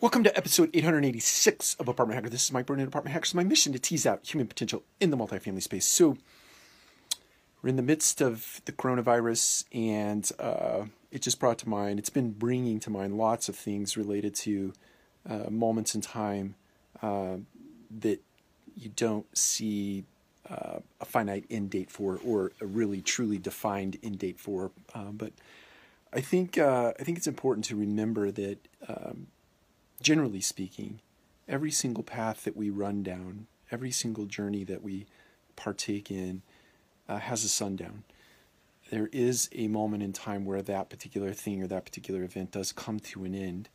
Welcome to episode 886 of Apartment Hacker. This is Mike Brewer, Apartment Hackers. My mission to tease out human potential in the multifamily space. So, we're in the midst of the coronavirus, and uh, it just brought to mind, it's been bringing to mind lots of things related to uh, moments in time uh, that you don't see uh, a finite end date for, or a really truly defined end date for. Uh, but I think uh, I think it's important to remember that. Um, generally speaking, every single path that we run down, every single journey that we partake in, uh, has a sundown. There is a moment in time where that particular thing or that particular event does come to an end,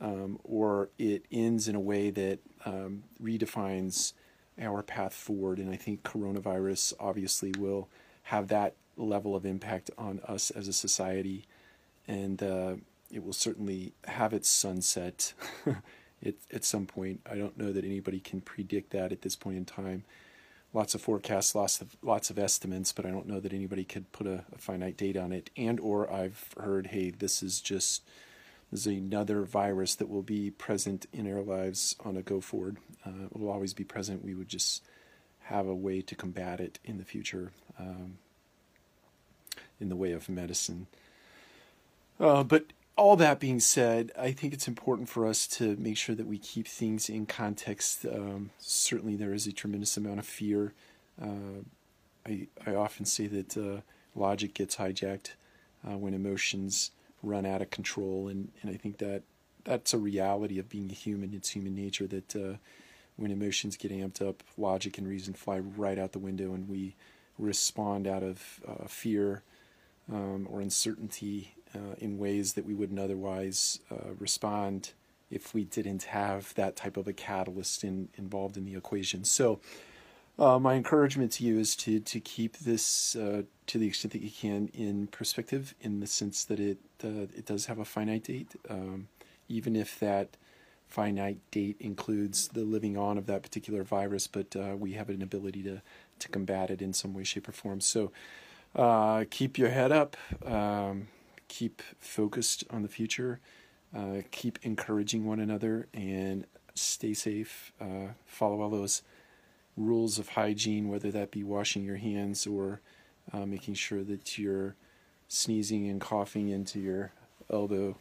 um, or it ends in a way that um, redefines our path forward. And I think coronavirus obviously will have that level of impact on us as a society. And uh, it will certainly have its sunset at, at some point. I don't know that anybody can predict that at this point in time. Lots of forecasts, lots of lots of estimates, but I don't know that anybody could put a, a finite date on it. And or I've heard, hey, this is just this is another virus that will be present in our lives on a go forward. Uh, it will always be present. We would just have a way to combat it in the future um, in the way of medicine. Uh, but all that being said, I think it's important for us to make sure that we keep things in context. Um, certainly, there is a tremendous amount of fear. Uh, I, I often say that uh, logic gets hijacked uh, when emotions run out of control, and, and I think that that's a reality of being a human. It's human nature that uh, when emotions get amped up, logic and reason fly right out the window, and we respond out of uh, fear um, or uncertainty uh, in ways that we wouldn't otherwise uh, respond if we didn't have that type of a catalyst in, involved in the equation. So, uh, my encouragement to you is to to keep this uh, to the extent that you can in perspective, in the sense that it uh, it does have a finite date, um, even if that finite date includes the living on of that particular virus, but uh, we have an ability to to combat it in some way, shape, or form. So, keep your head up. Um, keep focused on the future, uh, keep encouraging one another, and stay safe. Uh, follow all those rules of hygiene, whether that be washing your hands or uh, making sure that you're sneezing and coughing into your elbow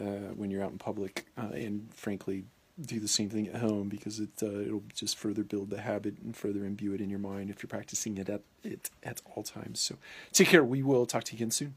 uh, when you're out in public, uh, and frankly, do the same thing at home because it uh, it'll just further build the habit and further imbue it in your mind if you're practicing it at it at all times. So take care. We will talk to you again soon.